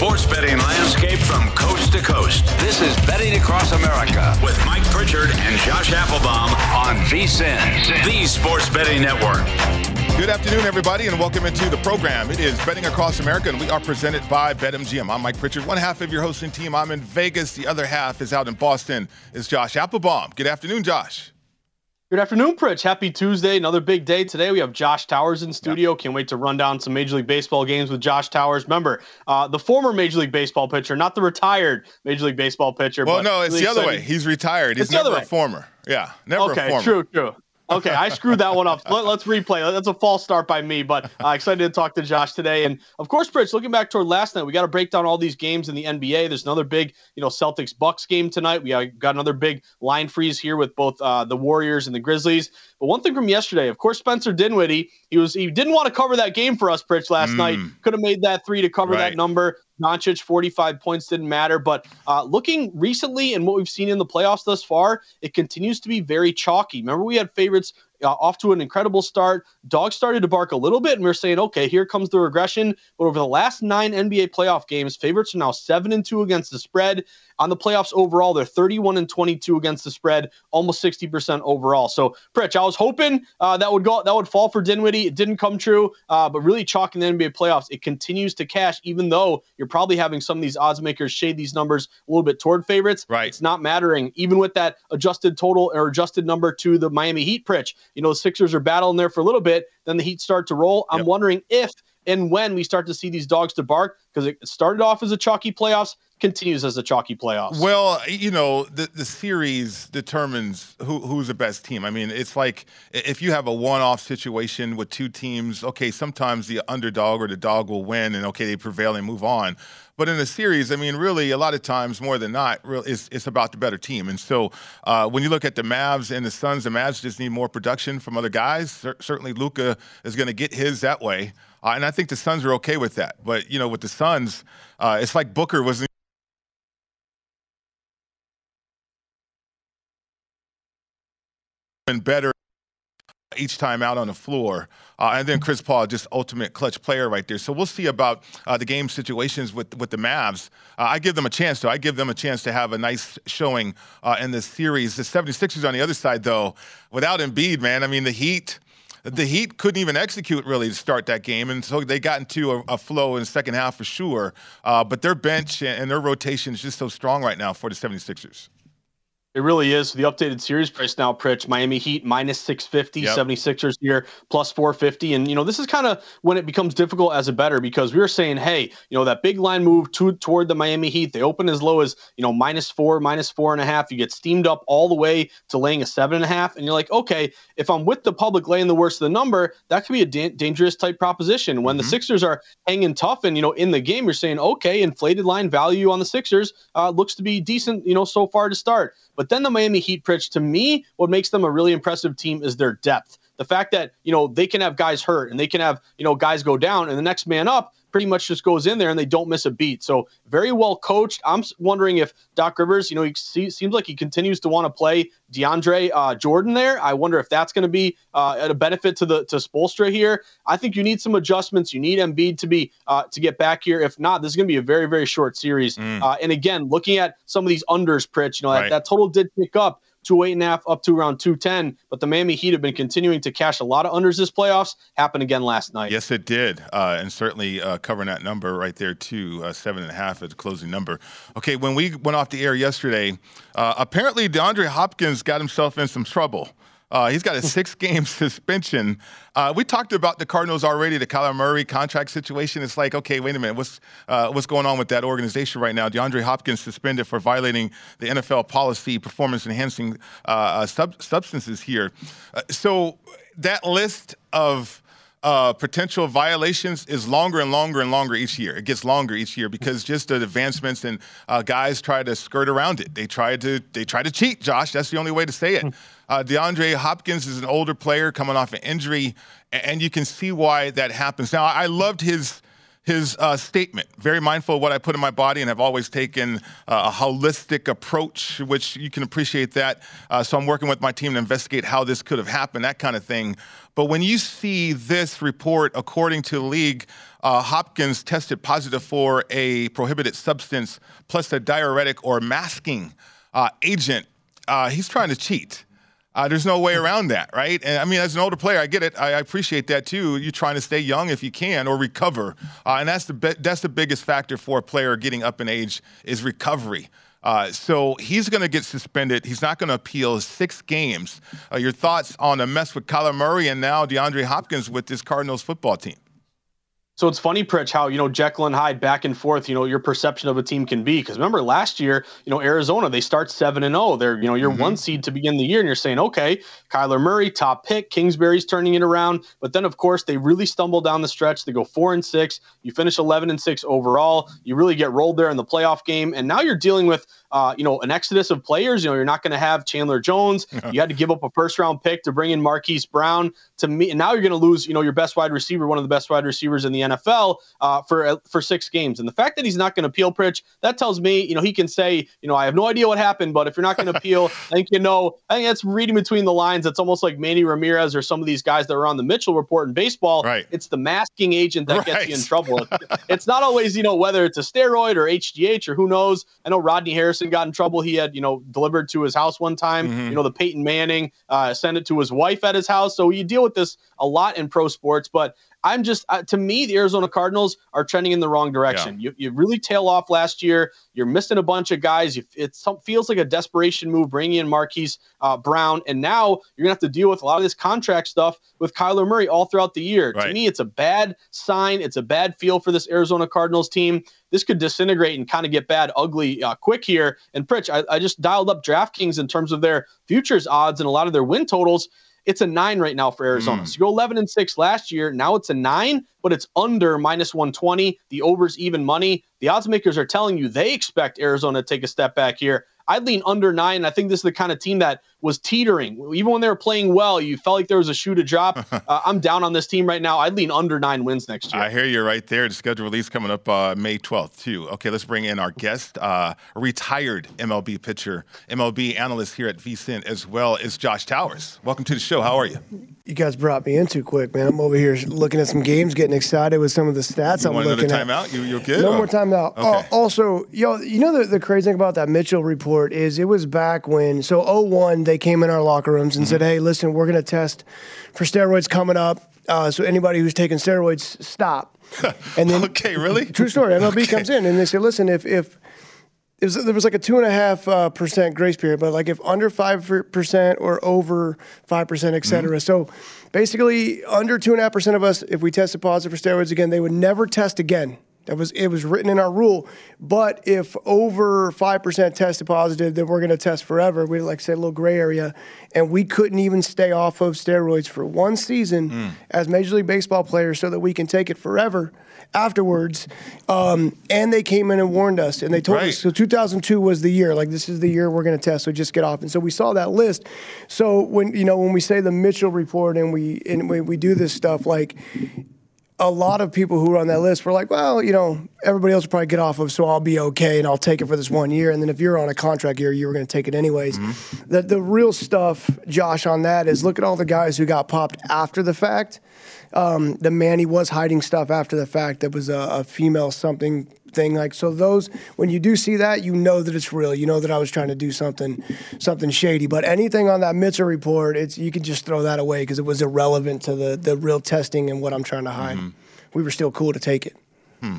Sports betting landscape from coast to coast. This is Betting Across America with Mike Pritchard and Josh Applebaum on VSIN, the Sports Betting Network. Good afternoon, everybody, and welcome into the program. It is Betting Across America, and we are presented by BetMGM. I'm Mike Pritchard. One half of your hosting team, I'm in Vegas. The other half is out in Boston. Is Josh Applebaum. Good afternoon, Josh. Good afternoon, Pritch. Happy Tuesday. Another big day today. We have Josh Towers in studio. Can't wait to run down some Major League Baseball games with Josh Towers. Remember, uh, the former Major League Baseball pitcher, not the retired Major League Baseball pitcher. Well, no, it's really the other way. He's retired. He's never a former. Yeah, never okay, a former. Okay, true, true. Okay, I screwed that one up. Let, us replay. That's a false start by me, but uh, excited to talk to Josh today. And of course, Pritch, looking back toward last night, we got to break down all these games in the NBA. There's another big, you know, Celtics Bucks game tonight. We got another big line freeze here with both uh, the Warriors and the Grizzlies. But one thing from yesterday, of course, Spencer Dinwiddie, he was he didn't want to cover that game for us, Pritch, last mm. night. Could have made that three to cover right. that number. Doncic, 45 points didn't matter. But uh, looking recently and what we've seen in the playoffs thus far, it continues to be very chalky. Remember, we had favorites uh, off to an incredible start. Dogs started to bark a little bit, and we are saying, okay, here comes the regression. But over the last nine NBA playoff games, favorites are now seven and two against the spread on the playoffs overall, they're 31 and 22 against the spread, almost 60% overall. So, Pritch, I was hoping uh, that would go that would fall for Dinwiddie. It didn't come true, uh, but really chalking the NBA playoffs, it continues to cash, even though you're probably having some of these odds makers shade these numbers a little bit toward favorites. Right. It's not mattering, even with that adjusted total or adjusted number to the Miami Heat, Pritch. You know, the Sixers are battling there for a little bit, then the Heat start to roll. I'm yep. wondering if and when we start to see these dogs to bark because it started off as a chalky playoffs continues as a chalky playoffs. Well, you know, the the series determines who who's the best team. I mean, it's like if you have a one-off situation with two teams, okay, sometimes the underdog or the dog will win and okay, they prevail and move on. But in a series, I mean, really, a lot of times, more than not, it's, it's about the better team. And so uh, when you look at the Mavs and the Suns, the Mavs just need more production from other guys. C- certainly, Luka is going to get his that way. Uh, and I think the Suns are okay with that. But, you know, with the Suns, uh, it's like Booker was better each time out on the floor. Uh, and then Chris Paul, just ultimate clutch player right there. So we'll see about uh, the game situations with, with the Mavs. Uh, I give them a chance, though. I give them a chance to have a nice showing uh, in this series. The 76ers on the other side, though, without Embiid, man, I mean, the Heat. The Heat couldn't even execute really to start that game, and so they got into a, a flow in the second half for sure. Uh, but their bench and their rotation is just so strong right now for the 76ers. It really is. The updated series price now, Pritch, Miami Heat minus 650, yep. 76ers here plus 450. And, you know, this is kind of when it becomes difficult as a bettor because we were saying, hey, you know, that big line move to, toward the Miami Heat, they open as low as, you know, minus four, minus four and a half. You get steamed up all the way to laying a seven and a half. And you're like, okay, if I'm with the public laying the worst of the number, that could be a da- dangerous type proposition. When mm-hmm. the Sixers are hanging tough and, you know, in the game, you're saying, okay, inflated line value on the Sixers uh, looks to be decent, you know, so far to start. But then the Miami Heat, Pritch, to me, what makes them a really impressive team is their depth. The fact that, you know, they can have guys hurt and they can have, you know, guys go down and the next man up pretty much just goes in there and they don't miss a beat. So very well coached. I'm wondering if Doc Rivers, you know, he seems like he continues to want to play DeAndre uh, Jordan there. I wonder if that's going to be uh, a benefit to the to Spoelstra here. I think you need some adjustments. You need Embiid to be uh, to get back here. If not, this is going to be a very very short series. Mm. Uh, and again, looking at some of these unders, Pritch, you know, right. that, that total did pick up to eight and a half up to around 210. But the Miami Heat have been continuing to cash a lot of unders this playoffs. Happened again last night. Yes, it did. Uh, and certainly uh, covering that number right there, too. Uh, seven and a half as a closing number. Okay, when we went off the air yesterday, uh, apparently DeAndre Hopkins got himself in some trouble. Uh, he's got a six game suspension. Uh, we talked about the Cardinals already, the Kyler Murray contract situation. It's like, okay, wait a minute. What's, uh, what's going on with that organization right now? DeAndre Hopkins suspended for violating the NFL policy, performance enhancing uh, uh, sub- substances here. Uh, so that list of uh, potential violations is longer and longer and longer each year. It gets longer each year because just the advancements and uh, guys try to skirt around it. They try to they try to cheat. Josh, that's the only way to say it. Uh, DeAndre Hopkins is an older player coming off an injury, and you can see why that happens. Now, I loved his his uh, statement. Very mindful of what I put in my body, and I've always taken uh, a holistic approach, which you can appreciate that. Uh, so I'm working with my team to investigate how this could have happened, that kind of thing. But when you see this report, according to the league, uh, Hopkins tested positive for a prohibited substance plus a diuretic or masking uh, agent. Uh, he's trying to cheat. Uh, there's no way around that, right? And I mean, as an older player, I get it. I, I appreciate that too. You're trying to stay young if you can or recover, uh, and that's the be- that's the biggest factor for a player getting up in age is recovery. Uh, so he's going to get suspended. He's not going to appeal six games. Uh, your thoughts on the mess with Kyler Murray and now DeAndre Hopkins with this Cardinals football team? So it's funny, Pritch, how, you know, Jekyll and Hyde back and forth, you know, your perception of a team can be. Because remember last year, you know, Arizona, they start 7 and 0. They're, you know, you're mm-hmm. one seed to begin the year, and you're saying, okay, Kyler Murray, top pick, Kingsbury's turning it around. But then, of course, they really stumble down the stretch. They go 4 and 6. You finish 11 and 6 overall. You really get rolled there in the playoff game. And now you're dealing with, uh, you know, an exodus of players. You know, you're not going to have Chandler Jones. you had to give up a first round pick to bring in Marquise Brown. To me, and now you're going to lose, you know, your best wide receiver, one of the best wide receivers in the NFL. Uh, for uh, for six games. And the fact that he's not going to appeal, Pritch, that tells me, you know, he can say, you know, I have no idea what happened, but if you're not going to appeal, I think you know. I think that's reading between the lines. It's almost like Manny Ramirez or some of these guys that are on the Mitchell report in baseball. Right. It's the masking agent that right. gets you in trouble. it's not always, you know, whether it's a steroid or HGH or who knows. I know Rodney Harrison got in trouble. He had, you know, delivered to his house one time. Mm-hmm. You know, the Peyton Manning uh, sent it to his wife at his house. So you deal with this a lot in pro sports, but I'm just uh, to me the Arizona Cardinals are trending in the wrong direction. Yeah. You, you really tail off last year. You're missing a bunch of guys. You, it feels like a desperation move bringing in Marquise uh, Brown, and now you're gonna have to deal with a lot of this contract stuff with Kyler Murray all throughout the year. Right. To me, it's a bad sign. It's a bad feel for this Arizona Cardinals team. This could disintegrate and kind of get bad, ugly, uh, quick here. And Pritch, I, I just dialed up DraftKings in terms of their futures odds and a lot of their win totals it's a nine right now for Arizona. Mm. So you go 11 and six last year. Now it's a nine, but it's under minus 120. The overs even money. The odds makers are telling you they expect Arizona to take a step back here. I'd lean under nine. I think this is the kind of team that was teetering. Even when they were playing well, you felt like there was a shoe to drop. uh, I'm down on this team right now. I'd lean under nine wins next year. I hear you right there. The schedule release coming up uh, May 12th, too. Okay, let's bring in our guest, uh, retired MLB pitcher, MLB analyst here at VSIN, as well as Josh Towers. Welcome to the show. How are you? You guys brought me in too quick, man. I'm over here looking at some games, getting excited with some of the stats you I'm looking at. timeout? You, you're good? No or? more timeout. Okay. Uh, also, yo, you know the, the crazy thing about that Mitchell report is it was back when, so 01, they came in our locker rooms and mm-hmm. said, hey, listen, we're going to test for steroids coming up. Uh, so anybody who's taking steroids, stop. And then, okay, really? True story. MLB okay. comes in and they say, listen, if if was, there was like a two and a half uh, percent grace period, but like if under five percent or over five percent, et cetera. Mm-hmm. So basically, under two and a half percent of us, if we tested positive for steroids again, they would never test again. That was it was written in our rule. But if over five percent tested positive, then we're going to test forever. We like say a little gray area, and we couldn't even stay off of steroids for one season mm. as Major League Baseball players, so that we can take it forever afterwards. Um, and they came in and warned us, and they told right. us so 2002 was the year. Like this is the year we're going to test. So just get off. And so we saw that list. So when you know when we say the Mitchell report and we and we, we do this stuff like a lot of people who were on that list were like, well, you know, everybody else will probably get off of, so I'll be okay and I'll take it for this one year. And then if you're on a contract year, you were going to take it anyways. Mm-hmm. The, the real stuff, Josh, on that is look at all the guys who got popped after the fact. Um, the he was hiding stuff after the fact that was a, a female something thing like so those when you do see that you know that it's real you know that i was trying to do something something shady but anything on that mitchell report it's you can just throw that away because it was irrelevant to the the real testing and what i'm trying to hide mm-hmm. we were still cool to take it hmm.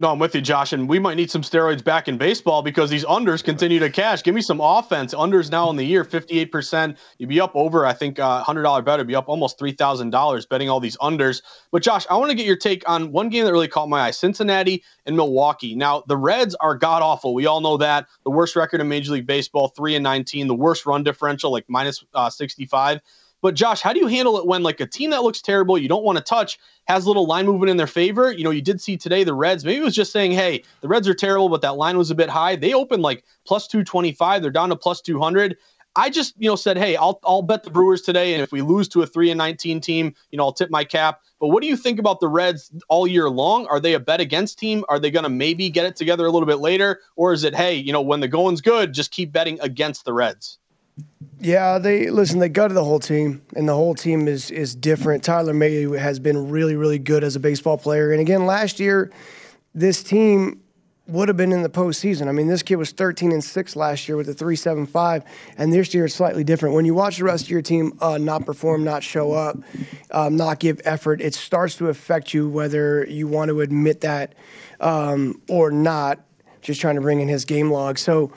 No, I'm with you, Josh. And we might need some steroids back in baseball because these unders continue to cash. Give me some offense. Unders now in the year, 58%. You'd be up over, I think, uh, $100 better. Be up almost $3,000 betting all these unders. But, Josh, I want to get your take on one game that really caught my eye Cincinnati and Milwaukee. Now, the Reds are god awful. We all know that. The worst record in Major League Baseball, 3 and 19. The worst run differential, like minus, uh, 65. But Josh, how do you handle it when like a team that looks terrible, you don't want to touch, has a little line movement in their favor? You know, you did see today the Reds. Maybe it was just saying, hey, the Reds are terrible, but that line was a bit high. They opened like plus 225. They're down to plus 200. I just, you know, said, hey, I'll I'll bet the Brewers today, and if we lose to a three and nineteen team, you know, I'll tip my cap. But what do you think about the Reds all year long? Are they a bet against team? Are they going to maybe get it together a little bit later, or is it, hey, you know, when the going's good, just keep betting against the Reds? Yeah, they listen. They gutted the whole team, and the whole team is is different. Tyler Mahle has been really, really good as a baseball player, and again, last year, this team would have been in the postseason. I mean, this kid was 13 and six last year with a 3.75, and this year it's slightly different. When you watch the rest of your team uh, not perform, not show up, um, not give effort, it starts to affect you whether you want to admit that um, or not. Just trying to bring in his game log, so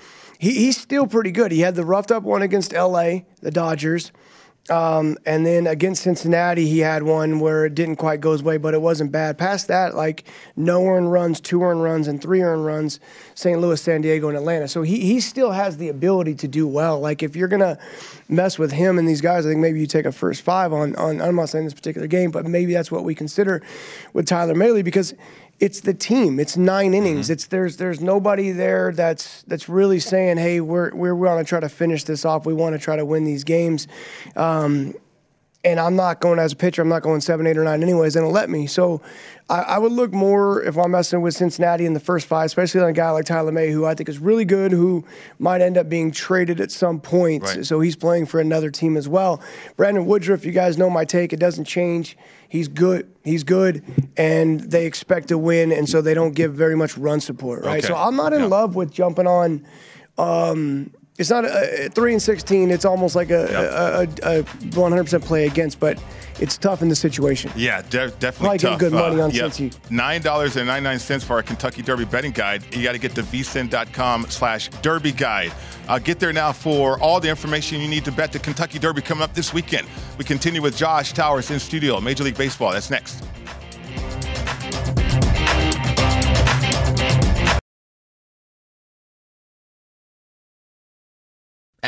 he, he's still pretty good. He had the roughed up one against L.A., the Dodgers. Um, and then against Cincinnati, he had one where it didn't quite go his way, but it wasn't bad. Past that, like no earned runs, two earned runs, and three earned runs, St. Louis, San Diego, and Atlanta. So he, he still has the ability to do well. Like if you're going to mess with him and these guys, I think maybe you take a first five on, on, I'm not saying this particular game, but maybe that's what we consider with Tyler Mahle because it's the team. It's nine innings. Mm-hmm. It's there's there's nobody there that's that's really saying, hey, we're we're we want to try to finish this off. We want to try to win these games. Um, and I'm not going as a pitcher. I'm not going seven, eight, or nine anyways. They don't let me. So I, I, would look more if I'm messing with Cincinnati in the first five, especially on a guy like Tyler Mahle, who I think is really good, who might end up being traded at some point. Right. So he's playing for another team as well. Brandon Woodruff, you guys know my take. It doesn't change. He's good. He's good, and they expect to win, and so they don't give very much run support, right? Okay. So I'm not in yeah. love with jumping on. Um, it's not a, a, three and sixteen. It's almost like a, a, a 100% play against, but it's tough in the situation. Yeah, de- definitely Probably tough. good money on uh, yeah. Cincy. Nine dollars and ninety nine cents for our Kentucky Derby betting guide. You got to get to vsin.com slash Derby guide. Uh, get there now for all the information you need to bet the Kentucky Derby coming up this weekend. We continue with Josh Towers in studio, Major League Baseball. That's next.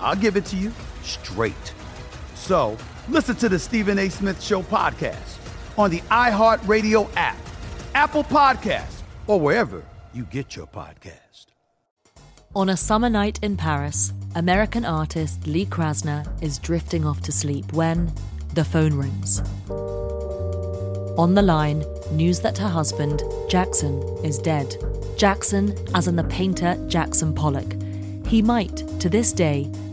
I'll give it to you straight. So listen to the Stephen A. Smith Show podcast on the iHeartRadio app, Apple Podcasts, or wherever you get your podcast. On a summer night in Paris, American artist Lee Krasner is drifting off to sleep when the phone rings. On the line, news that her husband, Jackson, is dead. Jackson, as in the painter Jackson Pollock. He might, to this day,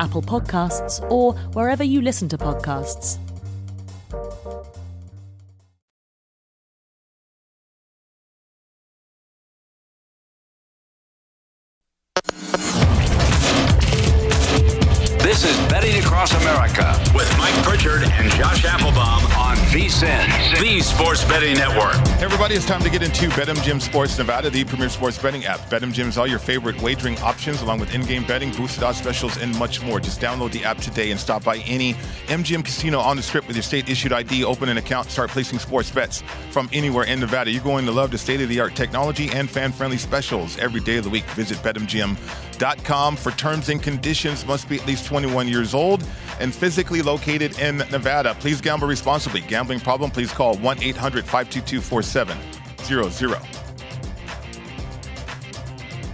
Apple Podcasts, or wherever you listen to podcasts. The Sports Betting Network. Everybody, it's time to get into BetMGM Sports Nevada, the premier sports betting app. BetMGM is all your favorite wagering options, along with in-game betting, boosted odds specials, and much more. Just download the app today and stop by any MGM casino on the strip with your state-issued ID, open an account, start placing sports bets from anywhere in Nevada. You're going to love the state-of-the-art technology and fan-friendly specials every day of the week. Visit BetMGM.com for terms and conditions. Must be at least 21 years old and physically located in Nevada. Please gamble responsibly. Gambling problem? Please call 1 800 522 4700.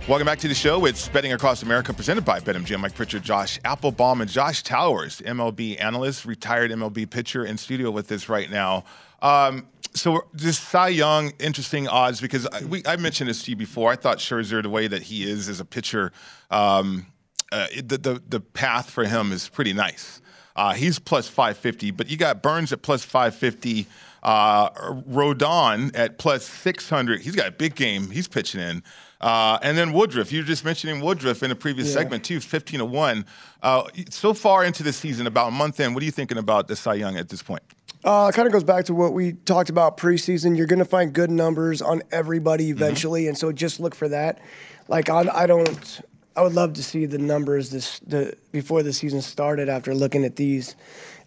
Welcome back to the show. It's Betting Across America presented by BetMGM. Mike Pritchard, Josh Applebaum, and Josh Towers, MLB analyst, retired MLB pitcher, in studio with us right now. Um, so this Cy Young, interesting odds because I, we, I mentioned this to you before. I thought Scherzer, the way that he is as a pitcher, um, uh, the, the the path for him is pretty nice. Uh, he's plus 550, but you got Burnes at plus 550, uh, Rodon at plus 600. He's got a big game. He's pitching in. Uh, and then Woodruff, you were just mentioning Woodruff in a previous Yeah. segment too, 15 to 1. Uh, so far into the season, about a month in, what are you thinking about the Cy Young at this point? Uh, it kind of goes back to what we talked about preseason. You're going to find good numbers on everybody eventually, and so just look for that. Like I, I don't. I would love to see the numbers this the before the season started. After looking at these,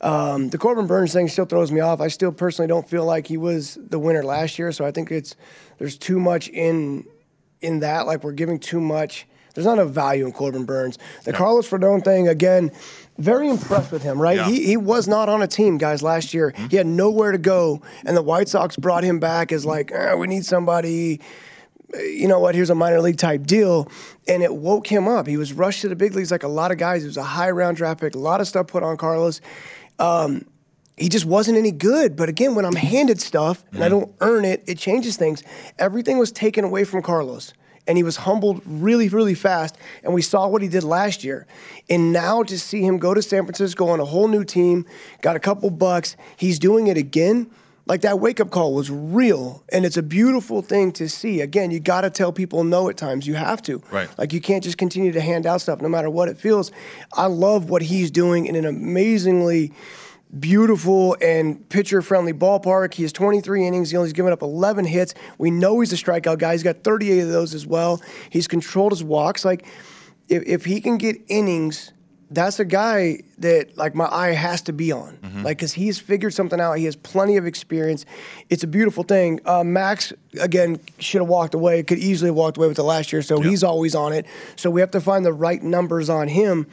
um, the Corbin Burnes thing still throws me off. I still personally don't feel like he was the winner last year, so I think it's there's too much in in that. Like we're giving too much. There's not enough value in Corbin Burnes. The Carlos Rodon thing again. Very impressed with him, right? Yeah. He he was not on a team, guys, last year. He had nowhere to go, and the White Sox brought him back as like, "Eh, we need somebody. uh, You know what? Here's a minor league type deal, and it woke him up. He was rushed to the big leagues like a lot of guys. It was a high round draft pick, a lot of stuff put on Carlos. Um, he just wasn't any good. But again, when I'm handed stuff and I don't earn it, it changes things. Everything was taken away from Carlos. And he was humbled really, really fast. And we saw what he did last year. And now to see him go to San Francisco on a whole new team, got a couple bucks, he's doing it again. Like that wake up call was real. And it's a beautiful thing to see. Again, you got to tell people no at times. You have to. Right. Like you can't just continue to hand out stuff no matter what it feels. I love what he's doing in an amazingly beautiful and pitcher friendly ballpark. He has 23 innings. He only's given up 11 hits. We know he's a strikeout guy. He's got 38 of those as well. He's controlled his walks. Like, if, if he can get innings that's a guy that like my eye has to be on, mm-hmm. like because he's figured something out. He has plenty of experience. It's a beautiful thing. Uh, Max again should have walked away. Could easily have walked away with the last year, so yep. he's always on it. So we have to find the right numbers on him,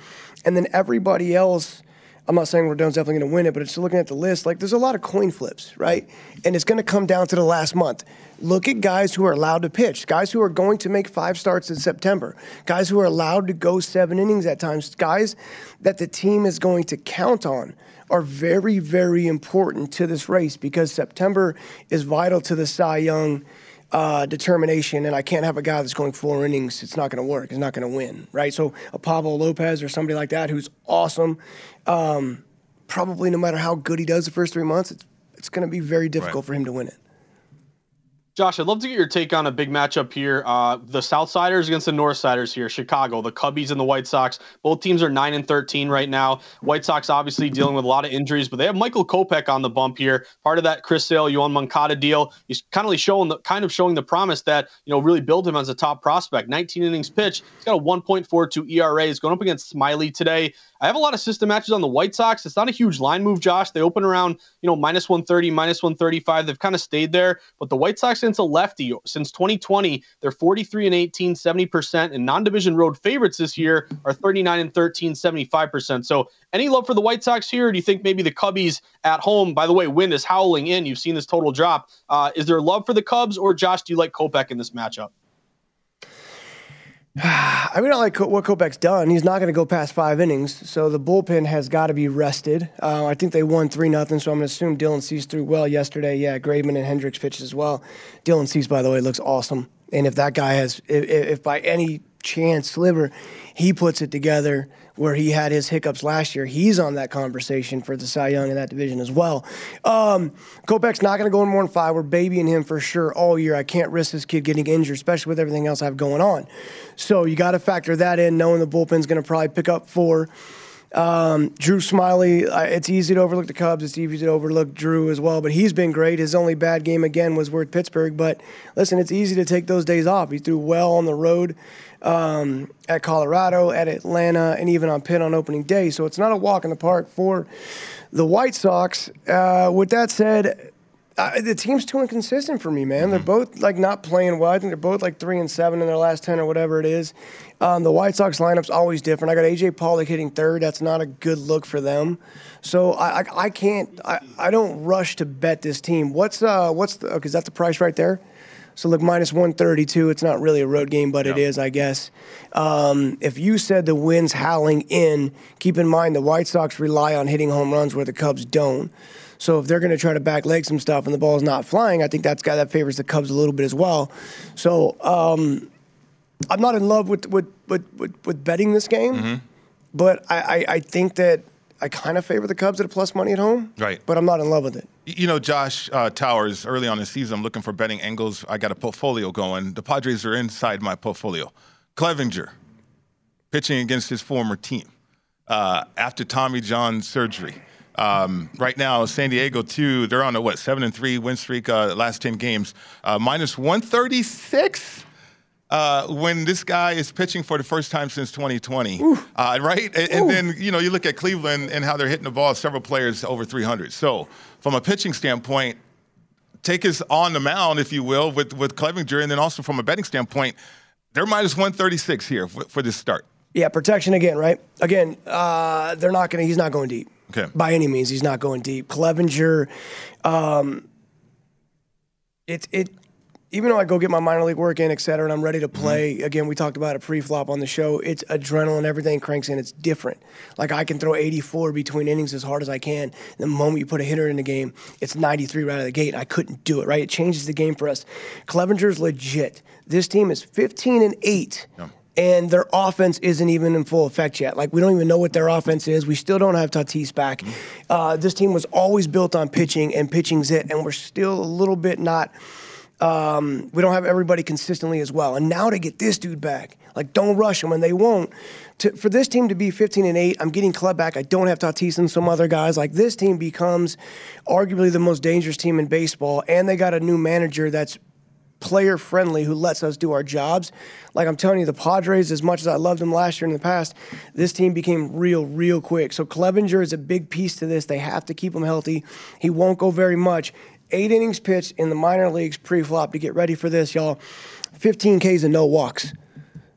and then everybody else. I'm not saying Rodon's definitely going to win it, but it's looking at the list. Like there's a lot of coin flips, right? And it's going to come down to the last month. Look at guys who are allowed to pitch, guys who are going to make five starts in September, guys who are allowed to go seven innings at times, guys that the team is going to count on are very, very important to this race because September is vital to the Cy Young uh, determination, and I can't have a guy that's going four innings. It's not going to work. He's not going to win, right? So a Pablo Lopez or somebody like that who's awesome, um, probably no matter how good he does the first three months, it's it's going to be very difficult right. for him to win it. Josh, I'd love to get your take on a big matchup here. Uh, the Southsiders against the Northsiders here. Chicago, the Cubbies and the White Sox. Both teams are nine and thirteen right now. White Sox obviously dealing with a lot of injuries, but they have Michael Kopech on the bump here. Part of that Chris Sale, Yoan Moncada deal. He's kind of showing the kind of showing the promise that you know really build him as a top prospect. 19 innings pitch. He's got a 1.42 ERA. He's going up against Smyly today. I have a lot of system matches on the White Sox. It's not a huge line move, Josh. They open around, you know, minus 130, minus 135. They've kind of stayed there. But the White Sox since a lefty, since 2020, they're 43 and 18, 70%. And non-division road favorites this year are 39 and 13, 75%. So any love for the White Sox here? do you think maybe the Cubbies at home, by the way, wind is howling in. You've seen this total drop. Uh, is there love for the Cubs or Josh, do you like Kopech in this matchup? I mean, I like what Kopech's done. He's not going to go past five innings, so the bullpen has got to be rested. Uh, I think they won three nothing, so I'm going to assume Dylan Cease threw well yesterday. Yeah, Graveman and Hendriks pitched as well. Dylan Cease, by the way, looks awesome. And if that guy has, if, if by any chance sliver, he puts it together where he had his hiccups last year. He's on that conversation for the Cy Young in that division as well. Um, Kopech's not going to go in more than five. We're babying him for sure all year. I can't risk this kid getting injured, especially with everything else I have going on. So you got to factor that in, knowing the bullpen's going to probably pick up four. Um, Drew uh, it's easy to overlook the Cubs. It's easy to overlook Drew as well, but he's been great. His only bad game again was with Pittsburgh. But listen, it's easy to take those days off. He threw well on the road um, at Colorado, at Atlanta, and even on Pitt on opening day. So it's not a walk in the park for the White Sox. Uh, with that said, uh, the team's too inconsistent for me, man. Mm-hmm. They're both like not playing well. I think they're both like three and seven in their last ten or whatever it is. Um, the White Sox lineup's always different. I got AJ Pollock hitting third. That's not a good look for them. So I, I, I can't. I, I don't rush to bet this team. What's uh what's the? Because that's the price right there. So look, minus 132. It's not really a road game, but it is, I guess. Um, if you said the wind's howling in, keep in mind the White Sox rely on hitting home runs where the Cubs don't. So if they're going to try to back leg some stuff and the ball's not flying, I think that's guy that favors the Cubs a little bit as well. So um, I'm not in love with with with, with, with betting this game, mm-hmm. but I, I, I think that I kind of favor the Cubs at a plus money at home. Right. But I'm not in love with it. You know, Josh uh, Towers, early on in the season, I'm looking for betting angles. I got a portfolio going. The Padres are inside my portfolio. Clevinger, pitching against his former team uh, after Tommy John surgery. Um, right now, San Diego too. They're on a what seven and three win streak. Uh, last ten games, uh, minus one thirty six uh, when this guy is pitching for the first time since 2020, uh, right? And, and, then you know you look at Cleveland and how they're hitting the ball. Several players over 300. So from a pitching standpoint, take us on the mound, if you will, with with Clevinger, and then also from a betting standpoint, they're minus 136 here for, for this start. Yeah, protection again, right? Again, uh, they're not going to. He's not going deep. Okay. By any means, he's not going deep. Clevinger, um, it it even though I go get my minor league work in, et cetera, and I'm ready to play, mm-hmm. again, we talked about a pre-flop on the show. It's adrenaline, everything cranks in. It's different. Like I can throw 84 between innings as hard as I can. The moment you put a hitter in the game, it's 93 right out of the gate. I couldn't do it. Right? It changes the game for us. Clevinger's legit. This team is 15 and eight. Yeah and their offense isn't even in full effect yet. Like we don't even know what their offense is. We still don't have Tatis back. Mm-hmm. Uh, this team was always built on pitching, and pitching's it. And we're still a little bit not um, we don't have everybody consistently as well. And now to get this dude back, like don't rush him, and they won't. To, for this team to be 15 and 8, I'm getting Club back. I don't have Tatis and some other guys. Like this team becomes arguably the most dangerous team in baseball, and they got a new manager that's player friendly who lets us do our jobs. Like I'm telling you, the Padres, as much as I loved them last year in the past, this team became real, real quick. So Clevinger is a big piece to this. They have to keep him healthy. He won't go very much. Eight innings pitched in the minor leagues pre flop to get ready for this, y'all. 15 Ks and no walks.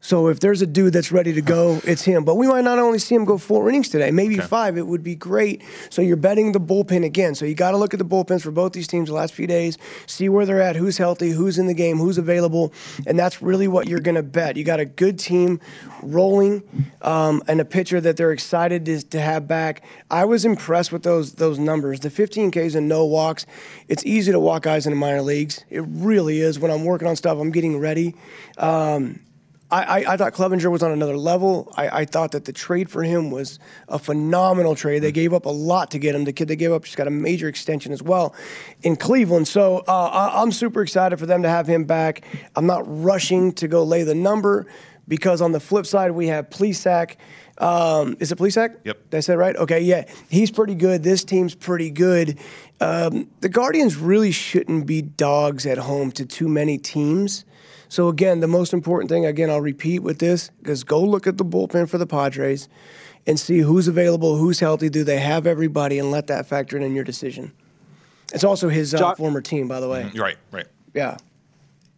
So if there's a dude that's ready to go, it's him. But we might not only see him go four innings today, maybe okay. five. It would be great. So you're betting the bullpen again. So you got to look at the bullpens for both these teams the last few days, see where they're at, who's healthy, who's in the game, who's available, and that's really what you're going to bet. You got a good team rolling, um, and a pitcher that they're excited to, to have back. I was impressed with those those numbers. The 15 Ks and no walks. It's easy to walk guys in the minor leagues. It really is. When I'm working on stuff, I'm getting ready. Um, I, I, I, thought Clevinger was on another level. I, I, thought that the trade for him was a phenomenal trade. They gave up a lot to get him. The kid they gave up just got a major extension as well in Cleveland. So uh, I, am super excited for them to have him back. I'm not rushing to go lay the number because on the flip side we have Plesac. Um, is it Plesac? Yep. Did I said right? Okay, yeah. He's pretty good. This team's pretty good. Um, the Guardians really shouldn't be dogs at home to too many teams. So again, the most important thing, again, I'll repeat with this, is go look at the bullpen for the Padres and see who's available, who's healthy, do they have everybody, and let that factor in in your decision. It's also his uh, former team, by the way. Mm-hmm. Right, right. Yeah.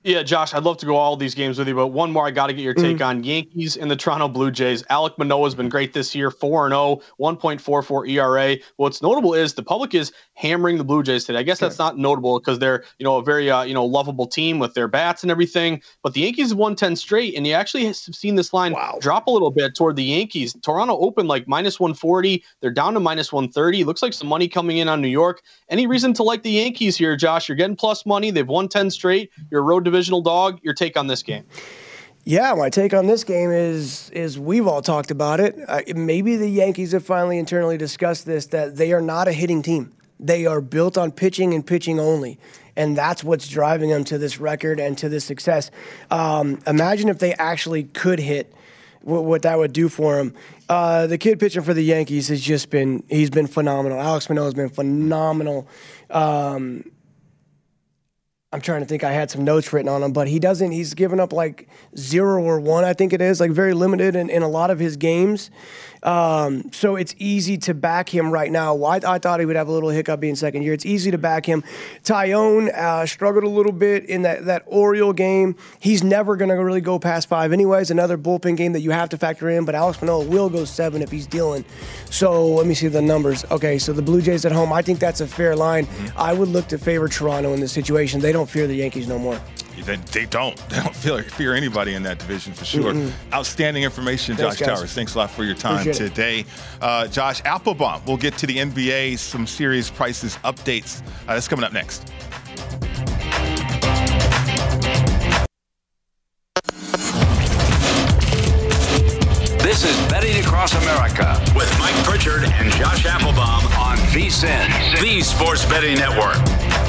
Yeah, Josh, I'd love to go all these games with you, but one more I got to get your take mm. on Yankees and the Toronto Blue Jays. Alek Manoah's been great this year, 4 0, 1.44 ERA. What's notable is the public is hammering the Blue Jays today. I guess that's not notable because they're, you know, a very, uh, you know, lovable team with their bats and everything. But the Yankees have won 10 straight, and you actually have seen this line wow. drop a little bit toward the Yankees. Toronto opened like minus 140. They're down to minus 130. Looks like some money coming in on New York. Any reason to like the Yankees here, Josh? You're getting plus money. They've won 10 straight. You're road divisional dog. Your take on this game? Yeah, my take on this game is is we've all talked about it. Uh, maybe the Yankees have finally internally discussed this that they are not a hitting team. They are built on pitching and pitching only. And that's what's driving them to this record and to this success. Um, imagine if they actually could hit what, what that would do for them. Uh, the kid pitching for the Yankees has just been, he's been phenomenal. Alex Manoah has been phenomenal. Um, I'm trying to think. I had some notes written on him, but he doesn't. He's given up like zero or one, I think it is, like very limited in, in a lot of his games. Um, so it's easy to back him right now. I, I, thought he would have a little hiccup being second year. It's easy to back him. Taillon uh, struggled a little bit in that, that Oriole game. He's never going to really go past five, anyways. Another bullpen game that you have to factor in, but Alex Manoah will go seven if he's dealing. So let me see the numbers. Okay, so the Blue Jays at home, I think that's a fair line. I would look to favor Toronto in this situation. They don't fear the Yankees no more. They, they don't. They don't feel like fear anybody in that division for sure. Mm-hmm. Outstanding information, Josh Thanks, Towers. Thanks a lot for your time Appreciate today. Uh, Josh Applebaum. We'll get to the NBA, some series prices updates. Uh, that's coming up next. This is Betting Across America with Mike Pritchard and Josh Applebaum on VSIN, the Sports Betting Network.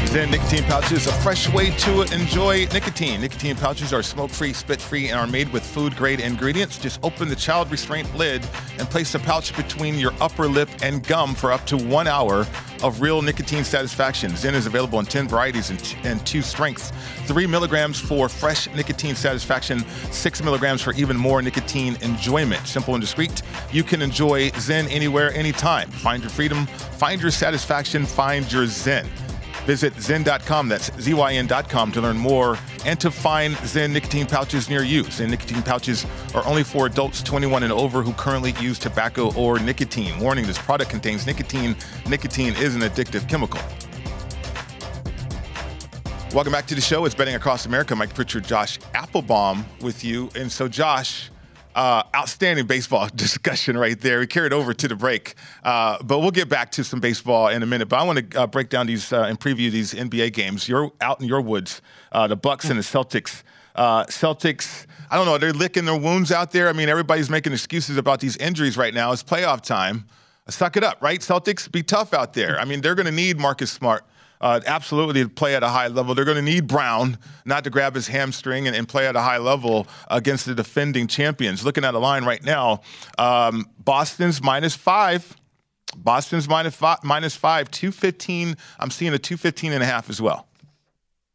ZYN nicotine pouches, is a fresh way to enjoy nicotine. Nicotine pouches are smoke-free, spit-free, and are made with food-grade ingredients. Just open the child restraint lid and place the pouch between your upper lip and gum for up to one hour of real nicotine satisfaction. ZYN is available in 10 varieties and, t- and two strengths. Three milligrams for fresh nicotine satisfaction, six milligrams for even more nicotine enjoyment. Simple and discreet. You can enjoy ZYN anywhere, anytime. Find your freedom, find your satisfaction, find your ZYN. Visit zyn.com, that's Z-Y-N.com, to learn more and to find ZYN nicotine pouches near you. ZYN nicotine pouches are only for adults 21 and over who currently use tobacco or nicotine. Warning, this product contains nicotine. Nicotine is an addictive chemical. Welcome back to the show. It's Betting Across America. Mike Pritchard, Josh Applebaum with you. And so, Josh, uh, outstanding baseball discussion right there. We carried over to the break, uh, but we'll get back to some baseball in a minute. But I want to uh, break down these uh, and preview these NBA games. You're out in your woods, uh, the Bucks and the Celtics. Uh, Celtics, I don't know, they're licking their wounds out there. I mean, everybody's making excuses about these injuries right now. It's playoff time. Suck it up, right? Celtics, be tough out there. I mean, they're going to need Marcus Smart uh, absolutely to play at a high level. They're going to need Brown not to grab his hamstring and, and, play at a high level against the defending champions. Looking at a line right now, um, Boston's minus five. Boston's minus five, minus five, 215. I'm seeing a 215 and a half as well.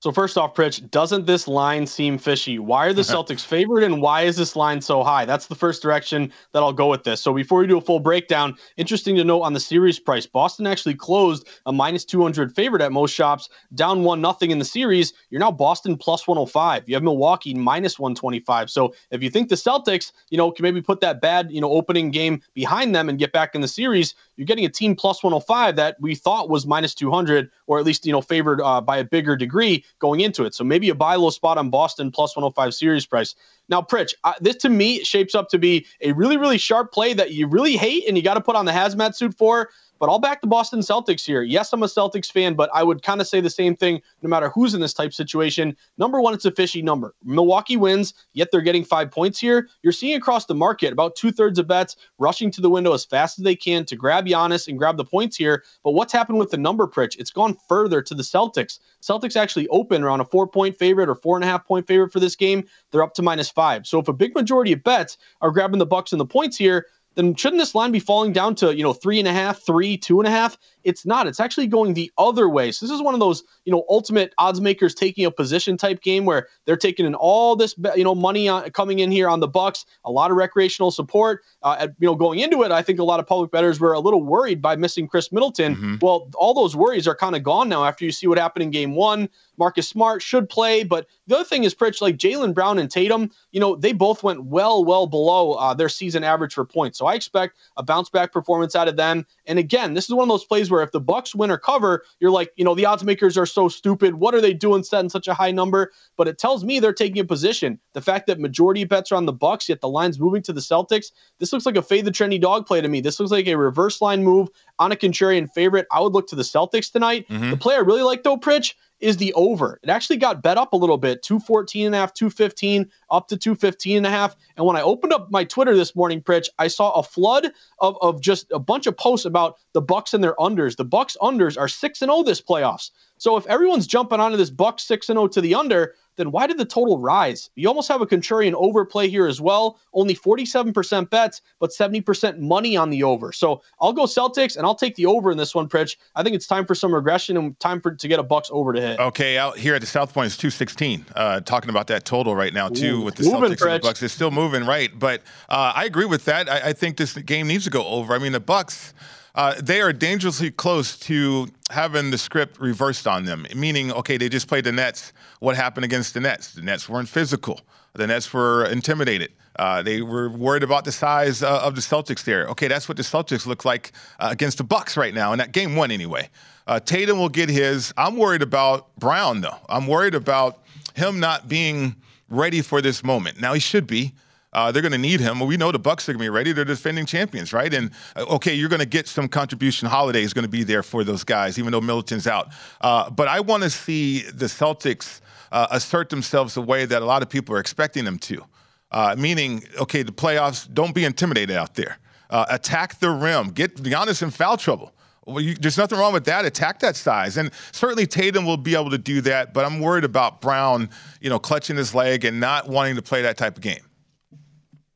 So first off, Pritch, doesn't this line seem fishy? Why are the uh-huh. Celtics favored and why is this line so high? That's the first direction that I'll go with this. So before we do a full breakdown, interesting to note on the series price, Boston actually closed a minus 200 favorite at most shops, down one nothing in the series. You're now Boston plus 105. You have Milwaukee minus 125. So if you think the Celtics, you know, can maybe put that bad, you know, opening game behind them and get back in the series, you're getting a team plus 105 that we thought was minus 200 or at least, you know, favored uh, by a bigger degree going into it. So maybe a buy low spot on Boston plus 105 series price. Now, Pritch, uh, this to me shapes up to be a really, really sharp play that you really hate and you got to put on the hazmat suit for. But I'll back the Boston Celtics here. Yes, I'm a Celtics fan, but I would kind of say the same thing no matter who's in this type situation. Number one, it's a fishy number. Milwaukee wins, yet they're getting five points here. You're seeing across the market about two thirds of bets rushing to the window as fast as they can to grab Giannis and grab the points here. But what's happened with the number, Pritch? It's gone further to the Celtics. Celtics actually open around a four point favorite or four and a half point favorite for this game. They're up to minus five. So if a big majority of bets are grabbing the Bucks and the points here, then shouldn't this line be falling down to you know three and a half, three, two and a half? It's not. It's actually going the other way. So this is one of those you know ultimate odds makers taking a position type game where they're taking in all this you know money on, coming in here on the Bucks, a lot of recreational support. Uh, at, you know going into it, I think a lot of public bettors were a little worried by missing Khris Middleton. Mm-hmm. Well, all those worries are kind of gone now after you see what happened in Game One. Marcus Smart should play, but the other thing is, Pritch, like Jaylen Brown and Tatum, you know they both went well, well below uh, their season average for points. So I expect a bounce back performance out of them. And again, this is one of those plays where if the Bucks win or cover, you're like, you know, the odds makers are so stupid. What are they doing setting such a high number? But it tells me they're taking a position. The fact that majority of bets are on the Bucks, yet the line's moving to the Celtics. This looks like a fade the trendy dog play to me. This looks like a reverse line move on a contrarian favorite. I would look to the Celtics tonight. Mm-hmm. The play I really like though, Pritch, is the over. It actually got bet up a little bit, 214 and a half, 215, up to 215 and a half. And when I opened up my Twitter this morning, Pritch, I saw a flood of, of just a bunch of posts about the Bucks and their unders. The Bucks unders are 6 and 0 this playoffs. So if everyone's jumping onto this Bucks 6 and 0 to the under, then why did the total rise? You almost have a contrarian overplay here as well. Only 47% bets, but 70% money on the over. So I'll go Celtics and I'll take the over in this one, Pritch. I think it's time for some regression and time for to get a Bucks over to hit. Okay, out here at the South Point, it's 216. Uh, talking about that total right now, too, Ooh, with the moving, Celtics Pritch. and the Bucks. It's still moving, right? But uh, I agree with that. I, I think this game needs to go over. I mean, the Bucks uh, they are dangerously close to having the script reversed on them, meaning, okay, they just played the Nets. What happened against the Nets? The Nets weren't physical. The Nets were intimidated. Uh, they were worried about the size uh, of the Celtics there. Okay, that's what the Celtics look like uh, against the Bucks right now, in that game one anyway. Uh, Tatum will get his. I'm worried about Brown though. I'm worried about him not being ready for this moment. Now he should be. Uh, they're going to need him. We know the Bucks are going to be ready. They're defending champions, right? And uh, okay, you're going to get some contribution. Holiday is going to be there for those guys, even though Middleton's out. Uh, but I want to see the Celtics uh, assert themselves the way that a lot of people are expecting them to. Uh, meaning, okay, the playoffs. Don't be intimidated out there. Uh, attack the rim. Get Giannis in foul trouble. Well, you, there's nothing wrong with that. Attack that size, and certainly Tatum will be able to do that. But I'm worried about Brown, you know, clutching his leg and not wanting to play that type of game.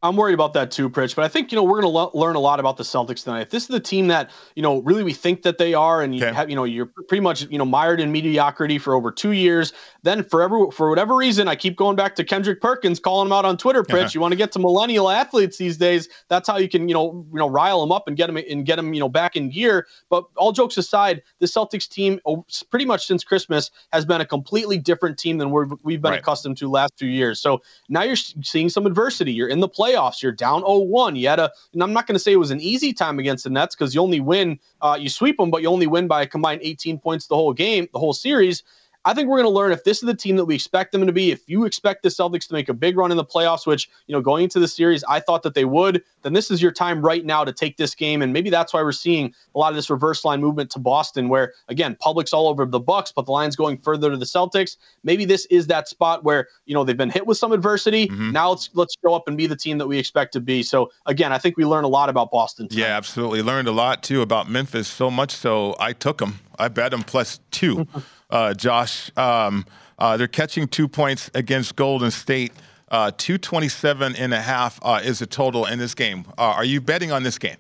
I'm worried about that too, Pritch. But I think you know we're going to lo- learn a lot about the Celtics tonight. If this is the team that you know really we think that they are, and you okay. have you know you're pretty much you know mired in mediocrity for over two years, then forever for whatever reason I keep going back to Kendrick Perkins calling him out on Twitter. Pritch, uh-huh. you want to get to millennial athletes these days? That's how you can you know you know rile them up and get them and get them you know back in gear. But all jokes aside, the Celtics team oh, pretty much since Christmas has been a completely different team than we're, we've been right. accustomed to last few years. So now you're seeing some adversity. You're in the play playoffs. You're down 0-1. You had a, and I'm not going to say it was an easy time against the Nets because you only win, uh, you sweep them, but you only win by a combined 18 points the whole game, the whole series. I think we're going to learn if this is the team that we expect them to be. If you expect the Celtics to make a big run in the playoffs, which, you know, going into the series, I thought that they would, then this is your time right now to take this game. And maybe that's why we're seeing a lot of this reverse line movement to Boston, where, again, public's all over the Bucks, but the line's going further to the Celtics. Maybe this is that spot where, you know, they've been hit with some adversity. Mm-hmm. Now let's let's go up and be the team that we expect to be. So, again, I think we learned a lot about Boston. Tonight. Yeah, absolutely. Learned a lot, too, about Memphis, so much so I took them. I bet them plus two. uh, Josh. Um, uh, they're catching two points against Golden State. Uh, 227 and a half uh, is the total in this game. Uh, are you betting on this game?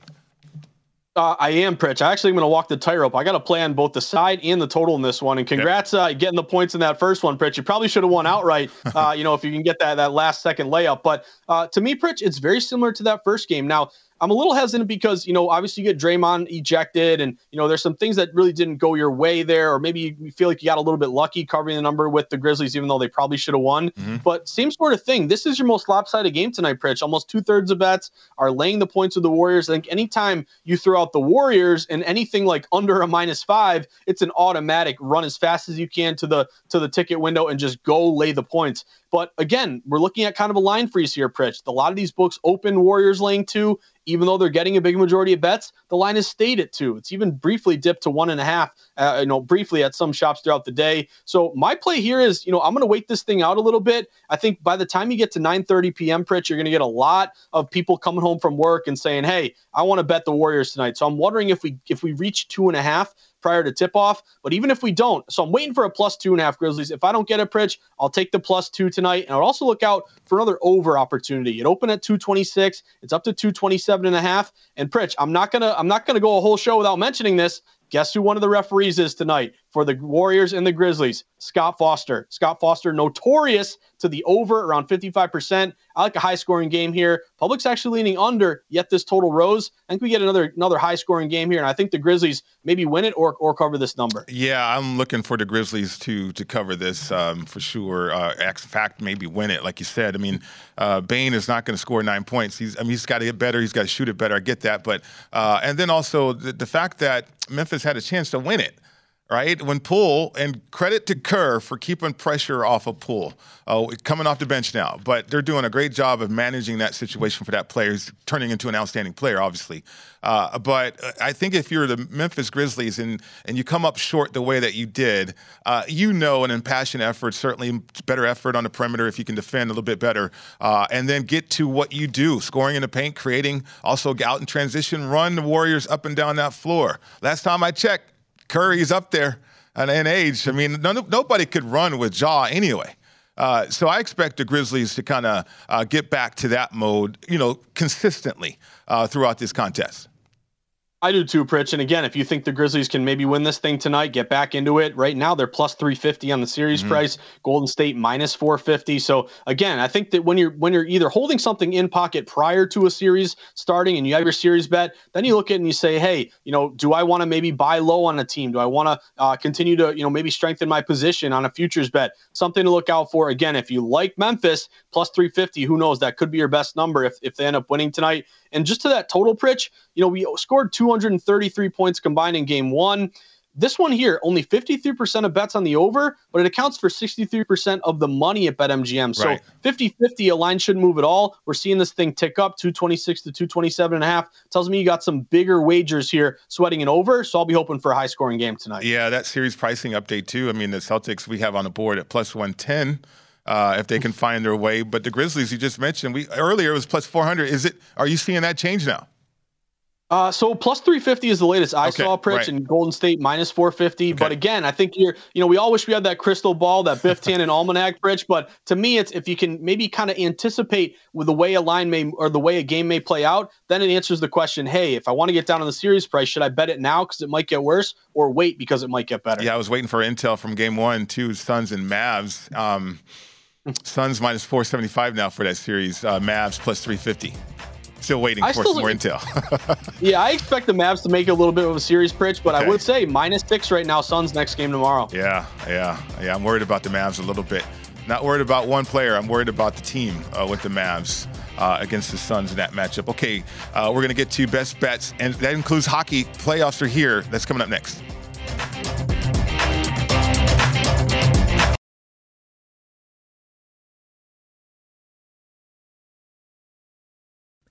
Uh, I am, Pritch. I actually am going to walk the tightrope. I got to play on both the side and the total in this one. And congrats uh, getting the points in that first one, Pritch. You probably should have won outright, uh, you know, if you can get that that last second layup. But uh, to me, Pritch, it's very similar to that first game. Now, I'm a little hesitant because, you know, obviously you get Draymond ejected and, you know, there's some things that really didn't go your way there, or maybe you feel like you got a little bit lucky covering the number with the Grizzlies, even though they probably should have won. Mm-hmm. But same sort of thing. This is your most lopsided game tonight, Pritch. Almost two thirds of bets are laying the points of the Warriors. I think anytime you throw out the Warriors and anything like under a minus five, it's an automatic run as fast as you can to the to the ticket window and just go lay the points. But again, we're looking at kind of a line freeze here, Pritch. A lot of these books open Warriors laying two even though they're getting a big majority of bets, the line has stayed at two. It's even briefly dipped to one and a half, uh, you know, briefly at some shops throughout the day. So my play here is, you know, I'm going to wait this thing out a little bit. I think by the time you get to 9:30 p.m. Pritch, you're going to get a lot of people coming home from work and saying, "Hey, I want to bet the Warriors tonight." So I'm wondering if we if we reach two and a half, prior to tip off. But even if we don't, so I'm waiting for a plus two and a half Grizzlies. If I don't get a Pritch, I'll take the plus two tonight. And I'll also look out for another over opportunity. It opened at 226. It's up to 227 and a half. And Pritch, I'm not gonna I'm not gonna go a whole show without mentioning this. Guess who one of the referees is tonight for the Warriors and the Grizzlies? Scott Foster. Scott Foster, notorious to the over around 55%. I like a high scoring game here. Public's actually leaning under, yet this total rose. I think we get another another high scoring game here, and I think the Grizzlies maybe win it or or cover this number. Yeah, I'm looking for the Grizzlies to to cover this um, for sure. Uh, in fact, maybe win it, like you said. I mean, uh, Bane is not going to score nine points. He's I mean he's got to get better. He's got to shoot it better. I get that, but uh, and then also the, the fact that Memphis had a chance to win it right? When Poole, and credit to Kerr for keeping pressure off of Poole, uh, coming off the bench now, but they're doing a great job of managing that situation for that player. He's turning into an outstanding player, obviously. Uh, but I think if you're the Memphis Grizzlies and, and you come up short the way that you did, uh, you know an impassioned effort, certainly better effort on the perimeter if you can defend a little bit better, uh, and then get to what you do, scoring in the paint, creating, also out in transition, run the Warriors up and down that floor. Last time I checked, Curry's up there in age. I mean, no, nobody could run with Ja anyway. Uh, so I expect the Grizzlies to kind of uh, get back to that mode, you know, consistently uh, throughout this contest. I do too, Pritch. And again, if you think the Grizzlies can maybe win this thing tonight, get back into it. Right now, they're plus 350 on the series mm-hmm. price. Golden State minus 450. So again, I think that when you're when you're either holding something in pocket prior to a series starting and you have your series bet, then you look at it and you say, hey, you know, do I want to maybe buy low on a team? Do I want to uh, continue to you know maybe strengthen my position on a futures bet? Something to look out for. Again, if you like Memphis plus 350, who knows? That could be your best number if if they end up winning tonight. And just to that total, Pritch, you know, we scored 233 points combined in game one. This one here, only 53% of bets on the over, but it accounts for 63% of the money at BetMGM. So 50 50, a line shouldn't move at all. We're seeing this thing tick up 226 to 227 and a half. Tells me you got some bigger wagers here sweating it over. So I'll be hoping for a high scoring game tonight. Yeah, that series pricing update, too. I mean, the Celtics we have on the board at plus 110 uh, if they can find their way. But the Grizzlies you just mentioned, we earlier it was plus 400. Is it? Are you seeing that change now? Uh, so plus 350 is the latest I okay, saw, Pritch, right. and Golden State minus 450. Okay. But again, I think you're, you know, we all wish we had that crystal ball, that Biff Tannen almanac, Pritch. But to me, it's if you can maybe kind of anticipate with the way a line may or the way a game may play out, then it answers the question: Hey, if I want to get down on the series price, should I bet it now because it might get worse, or wait because it might get better? Yeah, I was waiting for intel from Game One, two Suns and Mavs. Um, Suns minus 475 now for that series. Uh, Mavs plus 350. Still waiting I for some more intel. yeah, I expect the Mavs to make a little bit of a series pitch, but okay. I would say minus six right now. Suns next game tomorrow. Yeah, yeah, yeah. I'm worried about the Mavs a little bit. Not worried about one player. I'm worried about the team uh, with the Mavs. Uh, against the Suns in that matchup. Okay, uh, we're going to get to best bets, and that includes hockey. Playoffs are here. That's coming up next.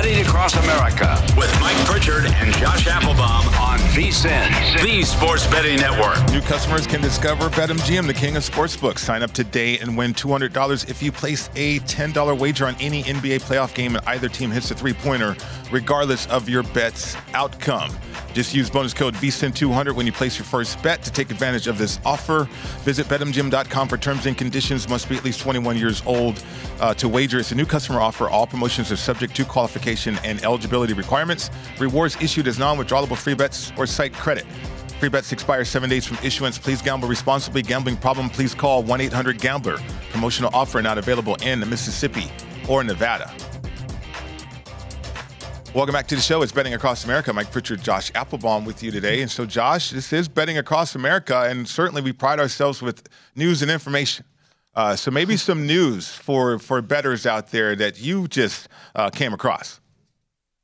Betting Across America with Mike Pritchard and Josh Applebaum on VSIN, the Sports Betting Network. New customers can discover BetMGM, the king of sportsbooks. Sign up today and win $200 if you place a $10 wager on any NBA playoff game and either team hits a three pointer, regardless of your bet's outcome. Just use bonus code VSIN200 when you place your first bet to take advantage of this offer. Visit BetMGM.com for terms and conditions. Must be at least 21 years old uh, to wager. It's a new customer offer. All promotions are subject to qualification and eligibility requirements. Rewards issued as non-withdrawable free bets or site credit. Free bets expire seven days from issuance. Please gamble responsibly. Gambling problem, please call 1-800-GAMBLER. Promotional offer not available in Mississippi or Nevada. Welcome back to the show. It's Betting Across America. Mike Pritchard, Josh Applebaum with you today. And so, Josh, this is Betting Across America, and certainly we pride ourselves with news and information. Uh, so maybe some news for for bettors out there that you just uh, came across.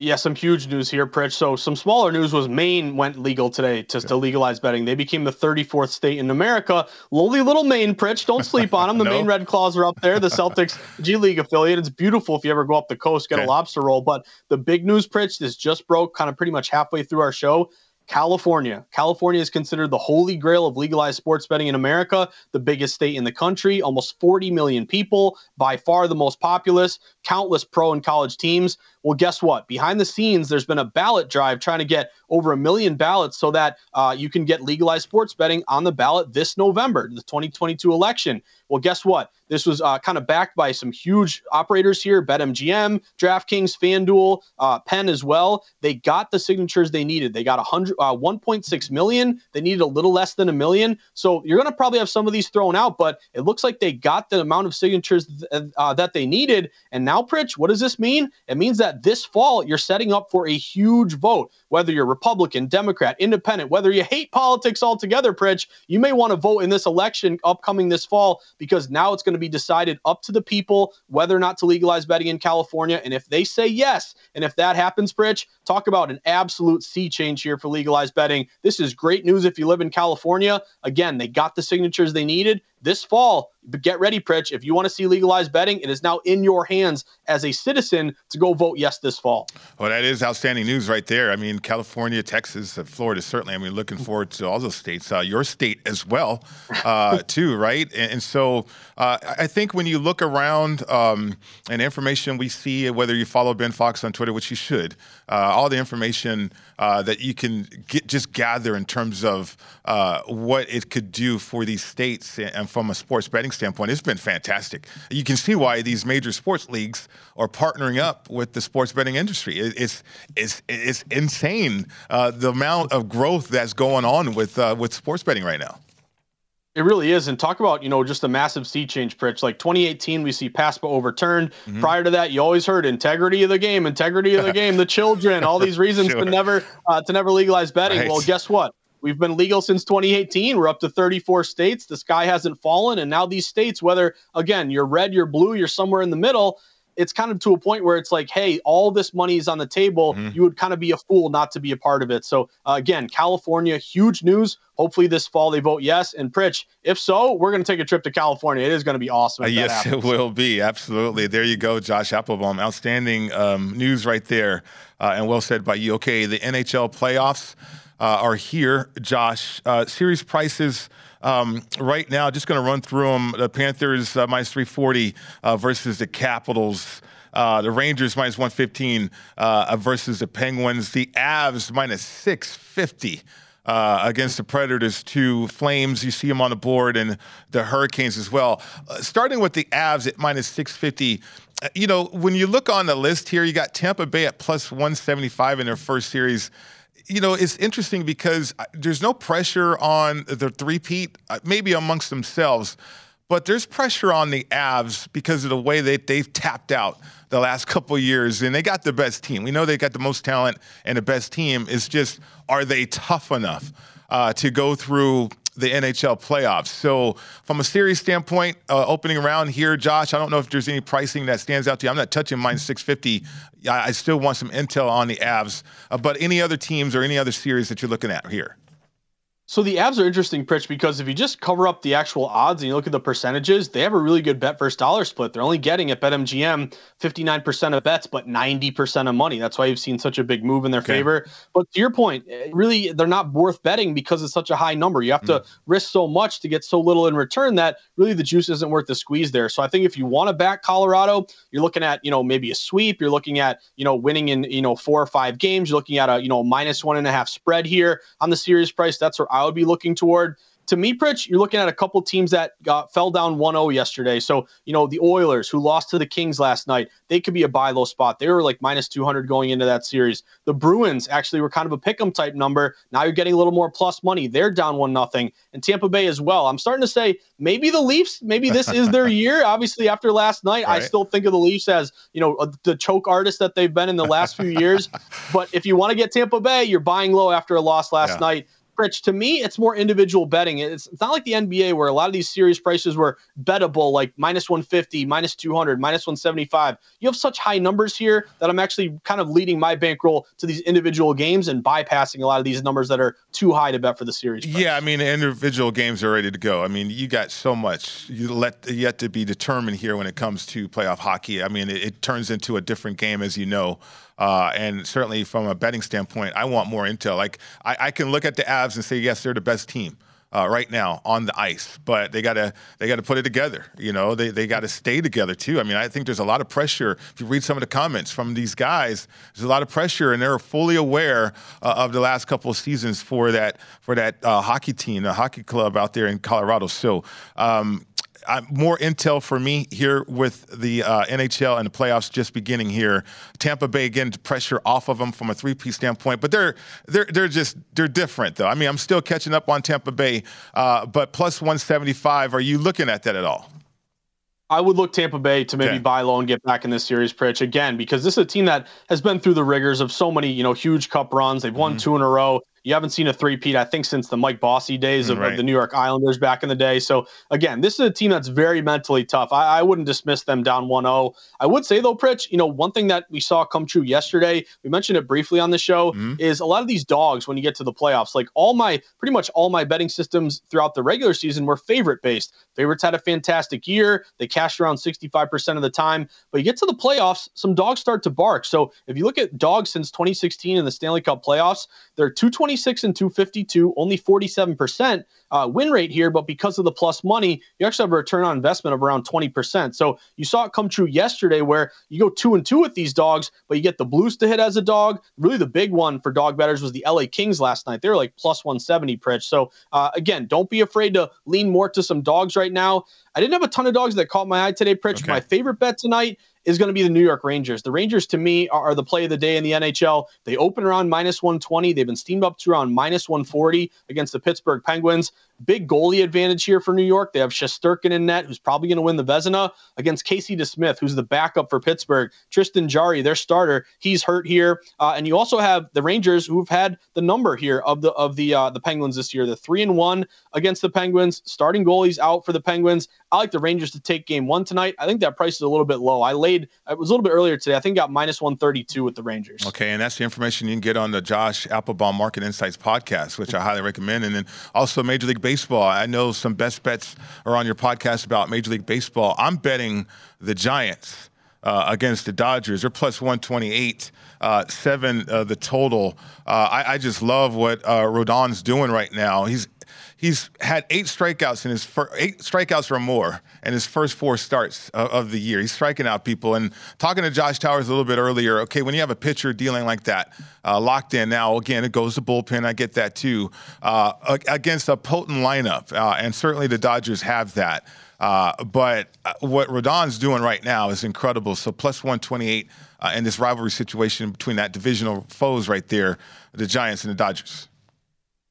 Yeah, some huge news here, Pritch. So some smaller news was Maine went legal today to, to legalize betting. They became the 34th state in America. Lowly little Maine, Pritch. Don't sleep on them. The no. Maine Red Claws are up there. The Celtics G League affiliate. It's beautiful if you ever go up the coast, get a lobster roll. But the big news, Pritch, this just broke kind of pretty much halfway through our show. California. California is considered the holy grail of legalized sports betting in America, the biggest state in the country, almost 40 million people, by far the most populous, countless pro and college teams. Well, guess what? Behind the scenes, there's been a ballot drive trying to get over a million ballots so that uh, you can get legalized sports betting on the ballot this November, the 2022 election. Well, guess what? This was uh, kind of backed by some huge operators here BetMGM, DraftKings, FanDuel, uh, Penn as well. They got the signatures they needed. They got 100, uh, 1.6 million. They needed a little less than a million. So you're going to probably have some of these thrown out, but it looks like they got the amount of signatures th- uh, that they needed. And now, Pritch, what does this mean? It means that that this fall you're setting up for a huge vote. Whether you're Republican, Democrat, Independent, whether you hate politics altogether, Pritch, you may want to vote in this election upcoming this fall because now it's going to be decided up to the people whether or not to legalize betting in California. And if they say yes, and if that happens, Pritch, talk about an absolute sea change here for legalized betting. This is great news if you live in California. Again, they got the signatures they needed this fall, get ready, Pritch. If you want to see legalized betting, it is now in your hands as a citizen to go vote yes this fall. Well, that is outstanding news right there. I mean, California, Texas, uh, Florida, certainly. I mean, looking forward to all those states, uh, your state as well, uh, too, right? And, and so uh, I think when you look around um, and information we see, whether you follow Ben Fawkes on Twitter, which you should, uh, all the information uh, that you can get, just gather in terms of what it could do for these states and from a sports betting standpoint, it's been fantastic. You can see why these major sports leagues are partnering up with the sports betting industry. It's it's it's insane uh, the amount of growth that's going on with uh, with sports betting right now. It really is. And talk about, you know, just a massive sea change, Pritch. Like 2018, we see PASPA overturned. Mm-hmm. Prior to that, you always heard integrity of the game, integrity of the game, the children, all these reasons sure. to never uh, to never legalize betting. Right. Well, guess what? We've been legal since 2018. We're up to 34 states. The sky hasn't fallen. And now these states, whether, again, you're red, you're blue, you're somewhere in the middle, it's kind of to a point where it's like, hey, all this money is on the table. Mm-hmm. You would kind of be a fool not to be a part of it. So, uh, again, California, huge news. Hopefully, this fall they vote yes. And Pritch, if so, we're going to take a trip to California. It is going to be awesome. Uh, yes, it will be. Absolutely. There you go, Josh Applebaum. Outstanding um, news right there. Uh, and well said by you. Okay, the NHL playoffs uh, are here, Josh. Uh, series prices um, right now, just going to run through them. The Panthers uh, minus 340 uh, versus the Capitals. Uh, the Rangers minus 115 uh, versus the Penguins. The Avs minus 650. Uh, against the Predators, to Flames. You see them on the board, and the Hurricanes as well. Uh, starting with the Avs at minus 650. You know, when you look on the list here, you got Tampa Bay at plus 175 in their first series you know, it's interesting because uh, there's no pressure on the three-peat, uh, maybe amongst themselves, but there's pressure on the Avs because of the way that they've tapped out the last couple years, and they got the best team. We know they got the most talent and the best team. It's just, are they tough enough uh, to go through the NHL playoffs. So, from a series standpoint, uh, opening round here, Josh, I don't know if there's any pricing that stands out to you. I'm not touching mine 650. I, I still want some intel on the Avs. Uh, but any other teams or any other series that you're looking at here? So the Avs are interesting, Pritch, because if you just cover up the actual odds and you look at the percentages, they have a really good bet versus dollar split. They're only getting at BetMGM 59% of bets, but 90% of money. That's why you've seen such a big move in their okay. favor. But to your point, eh, really, they're not worth betting because it's such a high number. You have mm. to risk so much to get so little in return that really the juice isn't worth the squeeze there. So I think if you want to back Colorado, you're looking at, you know, maybe a sweep. You're looking at, you know, winning in, you know, four or five games. You're looking at a, you know, minus one and a half spread here on the series price. That's where I would be looking toward to me, Pritch, you're looking at a couple teams that got fell down 1-0 yesterday. So, you know, the Oilers who lost to the Kings last night, they could be a buy low spot. They were like minus 200 going into that series. The Bruins actually were kind of a pick'em type number. Now you're getting a little more plus money. They're down one nothing, and Tampa Bay as well. I'm starting to say maybe the Leafs, maybe this is their year. Obviously, after last night, right. I still think of the Leafs as you know the choke artist that they've been in the last few years. but if you want to get Tampa Bay, you're buying low after a loss last yeah. night. Rich, to me, it's more individual betting. It's, it's not like the NBA where a lot of these series prices were bettable, like minus 150, minus 200, minus 175. You have such high numbers here that I'm actually kind of leading my bankroll to these individual games and bypassing a lot of these numbers that are too high to bet for the series. Price. Yeah, I mean, individual games are ready to go. I mean, you got so much you let yet to be determined here when it comes to playoff hockey. I mean, it, it turns into a different game, as you know. Uh, and certainly from a betting standpoint, I want more intel. Like I, I can look at the Avs and say, yes, they're the best team. Uh, right now on the ice, but they gotta they gotta put it together. You know, they they gotta stay together too. I mean, I think there's a lot of pressure. If you read some of the comments from these guys, there's a lot of pressure, and they're fully aware uh, of the last couple of seasons for that for that uh, hockey team, the hockey club out there in Colorado. So. Um, uh, more intel for me here with the uh, NHL and the playoffs just beginning here. Tampa Bay again pressure off of them from a three-peat standpoint, but they're they're they're just they're different though. I mean, I'm still catching up on Tampa Bay, uh, but plus 175. Are you looking at that at all? I would look Tampa Bay to maybe buy low and get back in this series, Pritch, again, because this is a team that has been through the rigors of so many, you know, huge cup runs. They've won mm-hmm. two in a row. You haven't seen a three-peat, I think, since the Mike Bossy days of, right. of, the New York Islanders back in the day. So, again, this is a team that's very mentally tough. I, I wouldn't dismiss them down 1 0. I would say, though, Pritch, you know, one thing that we saw come true yesterday, we mentioned it briefly on the show, mm-hmm. is a lot of these dogs, when you get to the playoffs, like all my, pretty much all my betting systems throughout the regular season were favorite based. Favorites had a fantastic year. They cashed around 65% of the time. But you get to the playoffs, some dogs start to bark. So if you look at dogs since 2016 in the Stanley Cup playoffs, they're 226 and 252, only 47% uh, win rate here, but because of the plus money, you actually have a return on investment of around 20%. So you saw it come true yesterday where you go two and two with these dogs, but you get the Blues to hit as a dog. Really, the big one for dog bettors was the LA Kings last night. They're like plus 170 Pritch. So uh, again, don't be afraid to lean more to some dogs right now. I didn't have a ton of dogs that caught my eye today, Pritch. Okay. My favorite bet tonight is going to be the New York Rangers. The Rangers, to me, are, the play of the day in the NHL. They open around minus 120. They've been steamed up to around minus 140 against the Pittsburgh Penguins. Big goalie advantage here for New York. They have Shesterkin in net, who's probably going to win the Vezina, against Casey DeSmith, who's the backup for Pittsburgh. Tristan Jarry, their starter, he's hurt here. Uh, and you also have the Rangers, who've had the number here of the of the uh, the Penguins this year. The three and one against the Penguins. Starting goalies out for the Penguins. I like the Rangers to take game one tonight. I think that price is a little bit low. I laid it was a little bit earlier today. I think got minus one thirty two with the Rangers. Okay, and that's the information you can get on the Josh Applebaum Market Insights podcast, which I highly recommend. And then also Major League Baseball. I know some best bets are on your podcast about Major League Baseball. I'm betting the Giants. Uh, against the Dodgers. They're plus 128, uh, seven uh, the total. Uh, I, I, just love what uh, Rodon's doing right now. He's he's had eight strikeouts in his fir- eight strikeouts or more in his first four starts of, of, the year. He's striking out people. And talking to Josh Towers a little bit earlier, okay, when you have a pitcher dealing like that, uh, locked in now, again, it goes to bullpen. I get that too. Uh, against a potent lineup, uh, and certainly the Dodgers have that. Uh, but uh, what Rodon's doing right now is incredible. So plus 128 uh, in this rivalry situation between that divisional foes right there, the Giants and the Dodgers.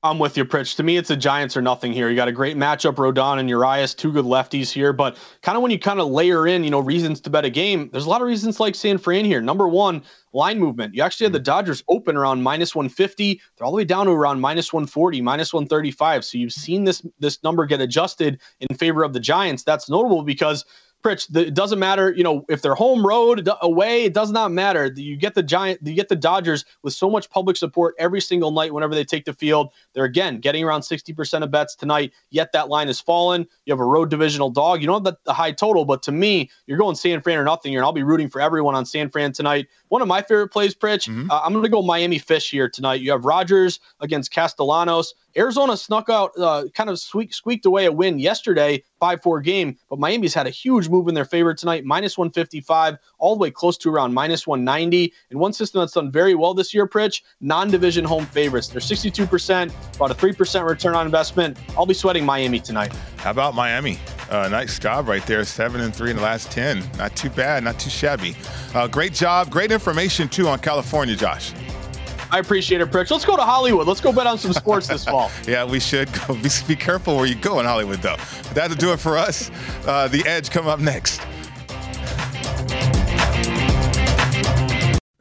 I'm with you, Pritch. To me, it's a Giants or nothing here. You got a great matchup, Rodon and Urias, two good lefties here. But kind of when you kind of layer in, you know, reasons to bet a game, there's a lot of reasons like San Fran here. Number one, line movement. You actually had the mm. Dodgers open around minus 150. They're all the way down to around minus 140, minus 135. So you've seen this this number get adjusted in favor of the Giants. That's notable because Pritch, it doesn't matter, you know, if they're home, road, away, it does not matter. You get the Giant, you get the Dodgers with so much public support every single night whenever they take the field. They're again getting around 60% of bets tonight, yet that line has fallen. You have a road divisional dog. You don't have the, the high total, but to me, you're going San Fran or nothing here, and I'll be rooting for everyone on San Fran tonight. One of my favorite plays, Pritch, mm-hmm. uh, I'm going to go Miami Fish here tonight. You have Rogers against Castellanos. Arizona snuck out, uh, kind of squeak, squeaked away a win yesterday, 5 4 game, but Miami's had a huge move in their favor tonight, minus 155, all the way close to around minus 190. And one system that's done very well this year, Pritch, non division home favorites. They're 62%, about a 3% return on investment. I'll be sweating Miami tonight. How about Miami? Uh, nice job right there, 7 and 3 in the last 10. Not too bad, not too shabby. Uh, great job, great information too on California, Josh. I appreciate it, Pritch. Let's go to Hollywood. Let's go bet on some sports this fall. yeah, we should go. Be, be, careful where you go in Hollywood, though. That'll do it for us. Uh, the Edge come up next.